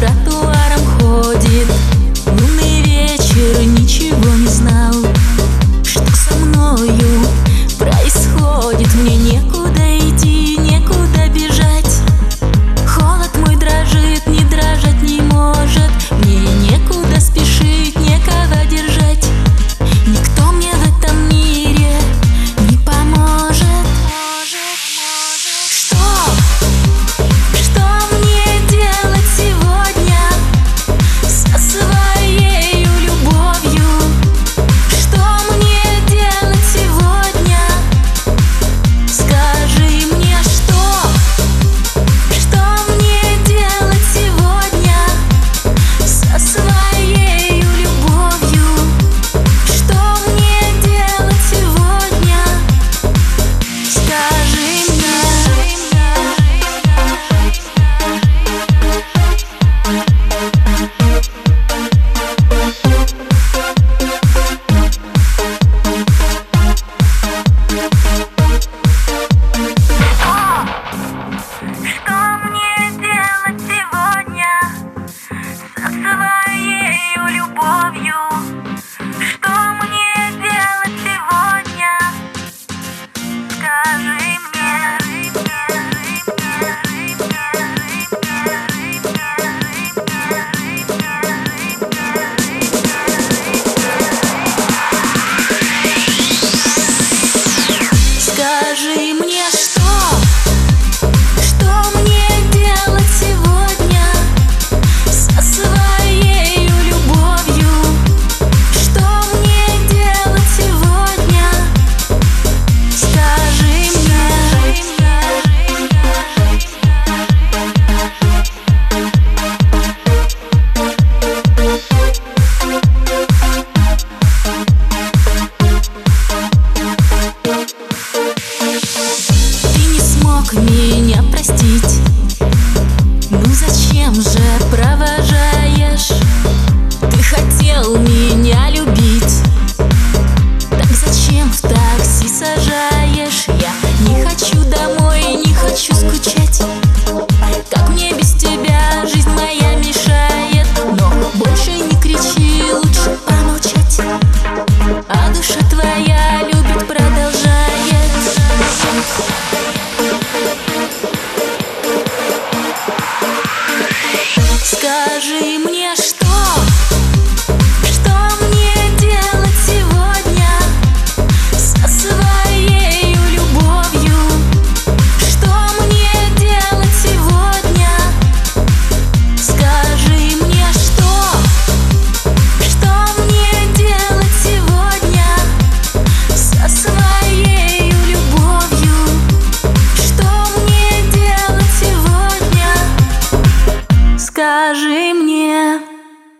тротуаром ходит. Лунный вечер ничего не знал Что со мною мог меня простить? Ну зачем же провожая Скажи мне, что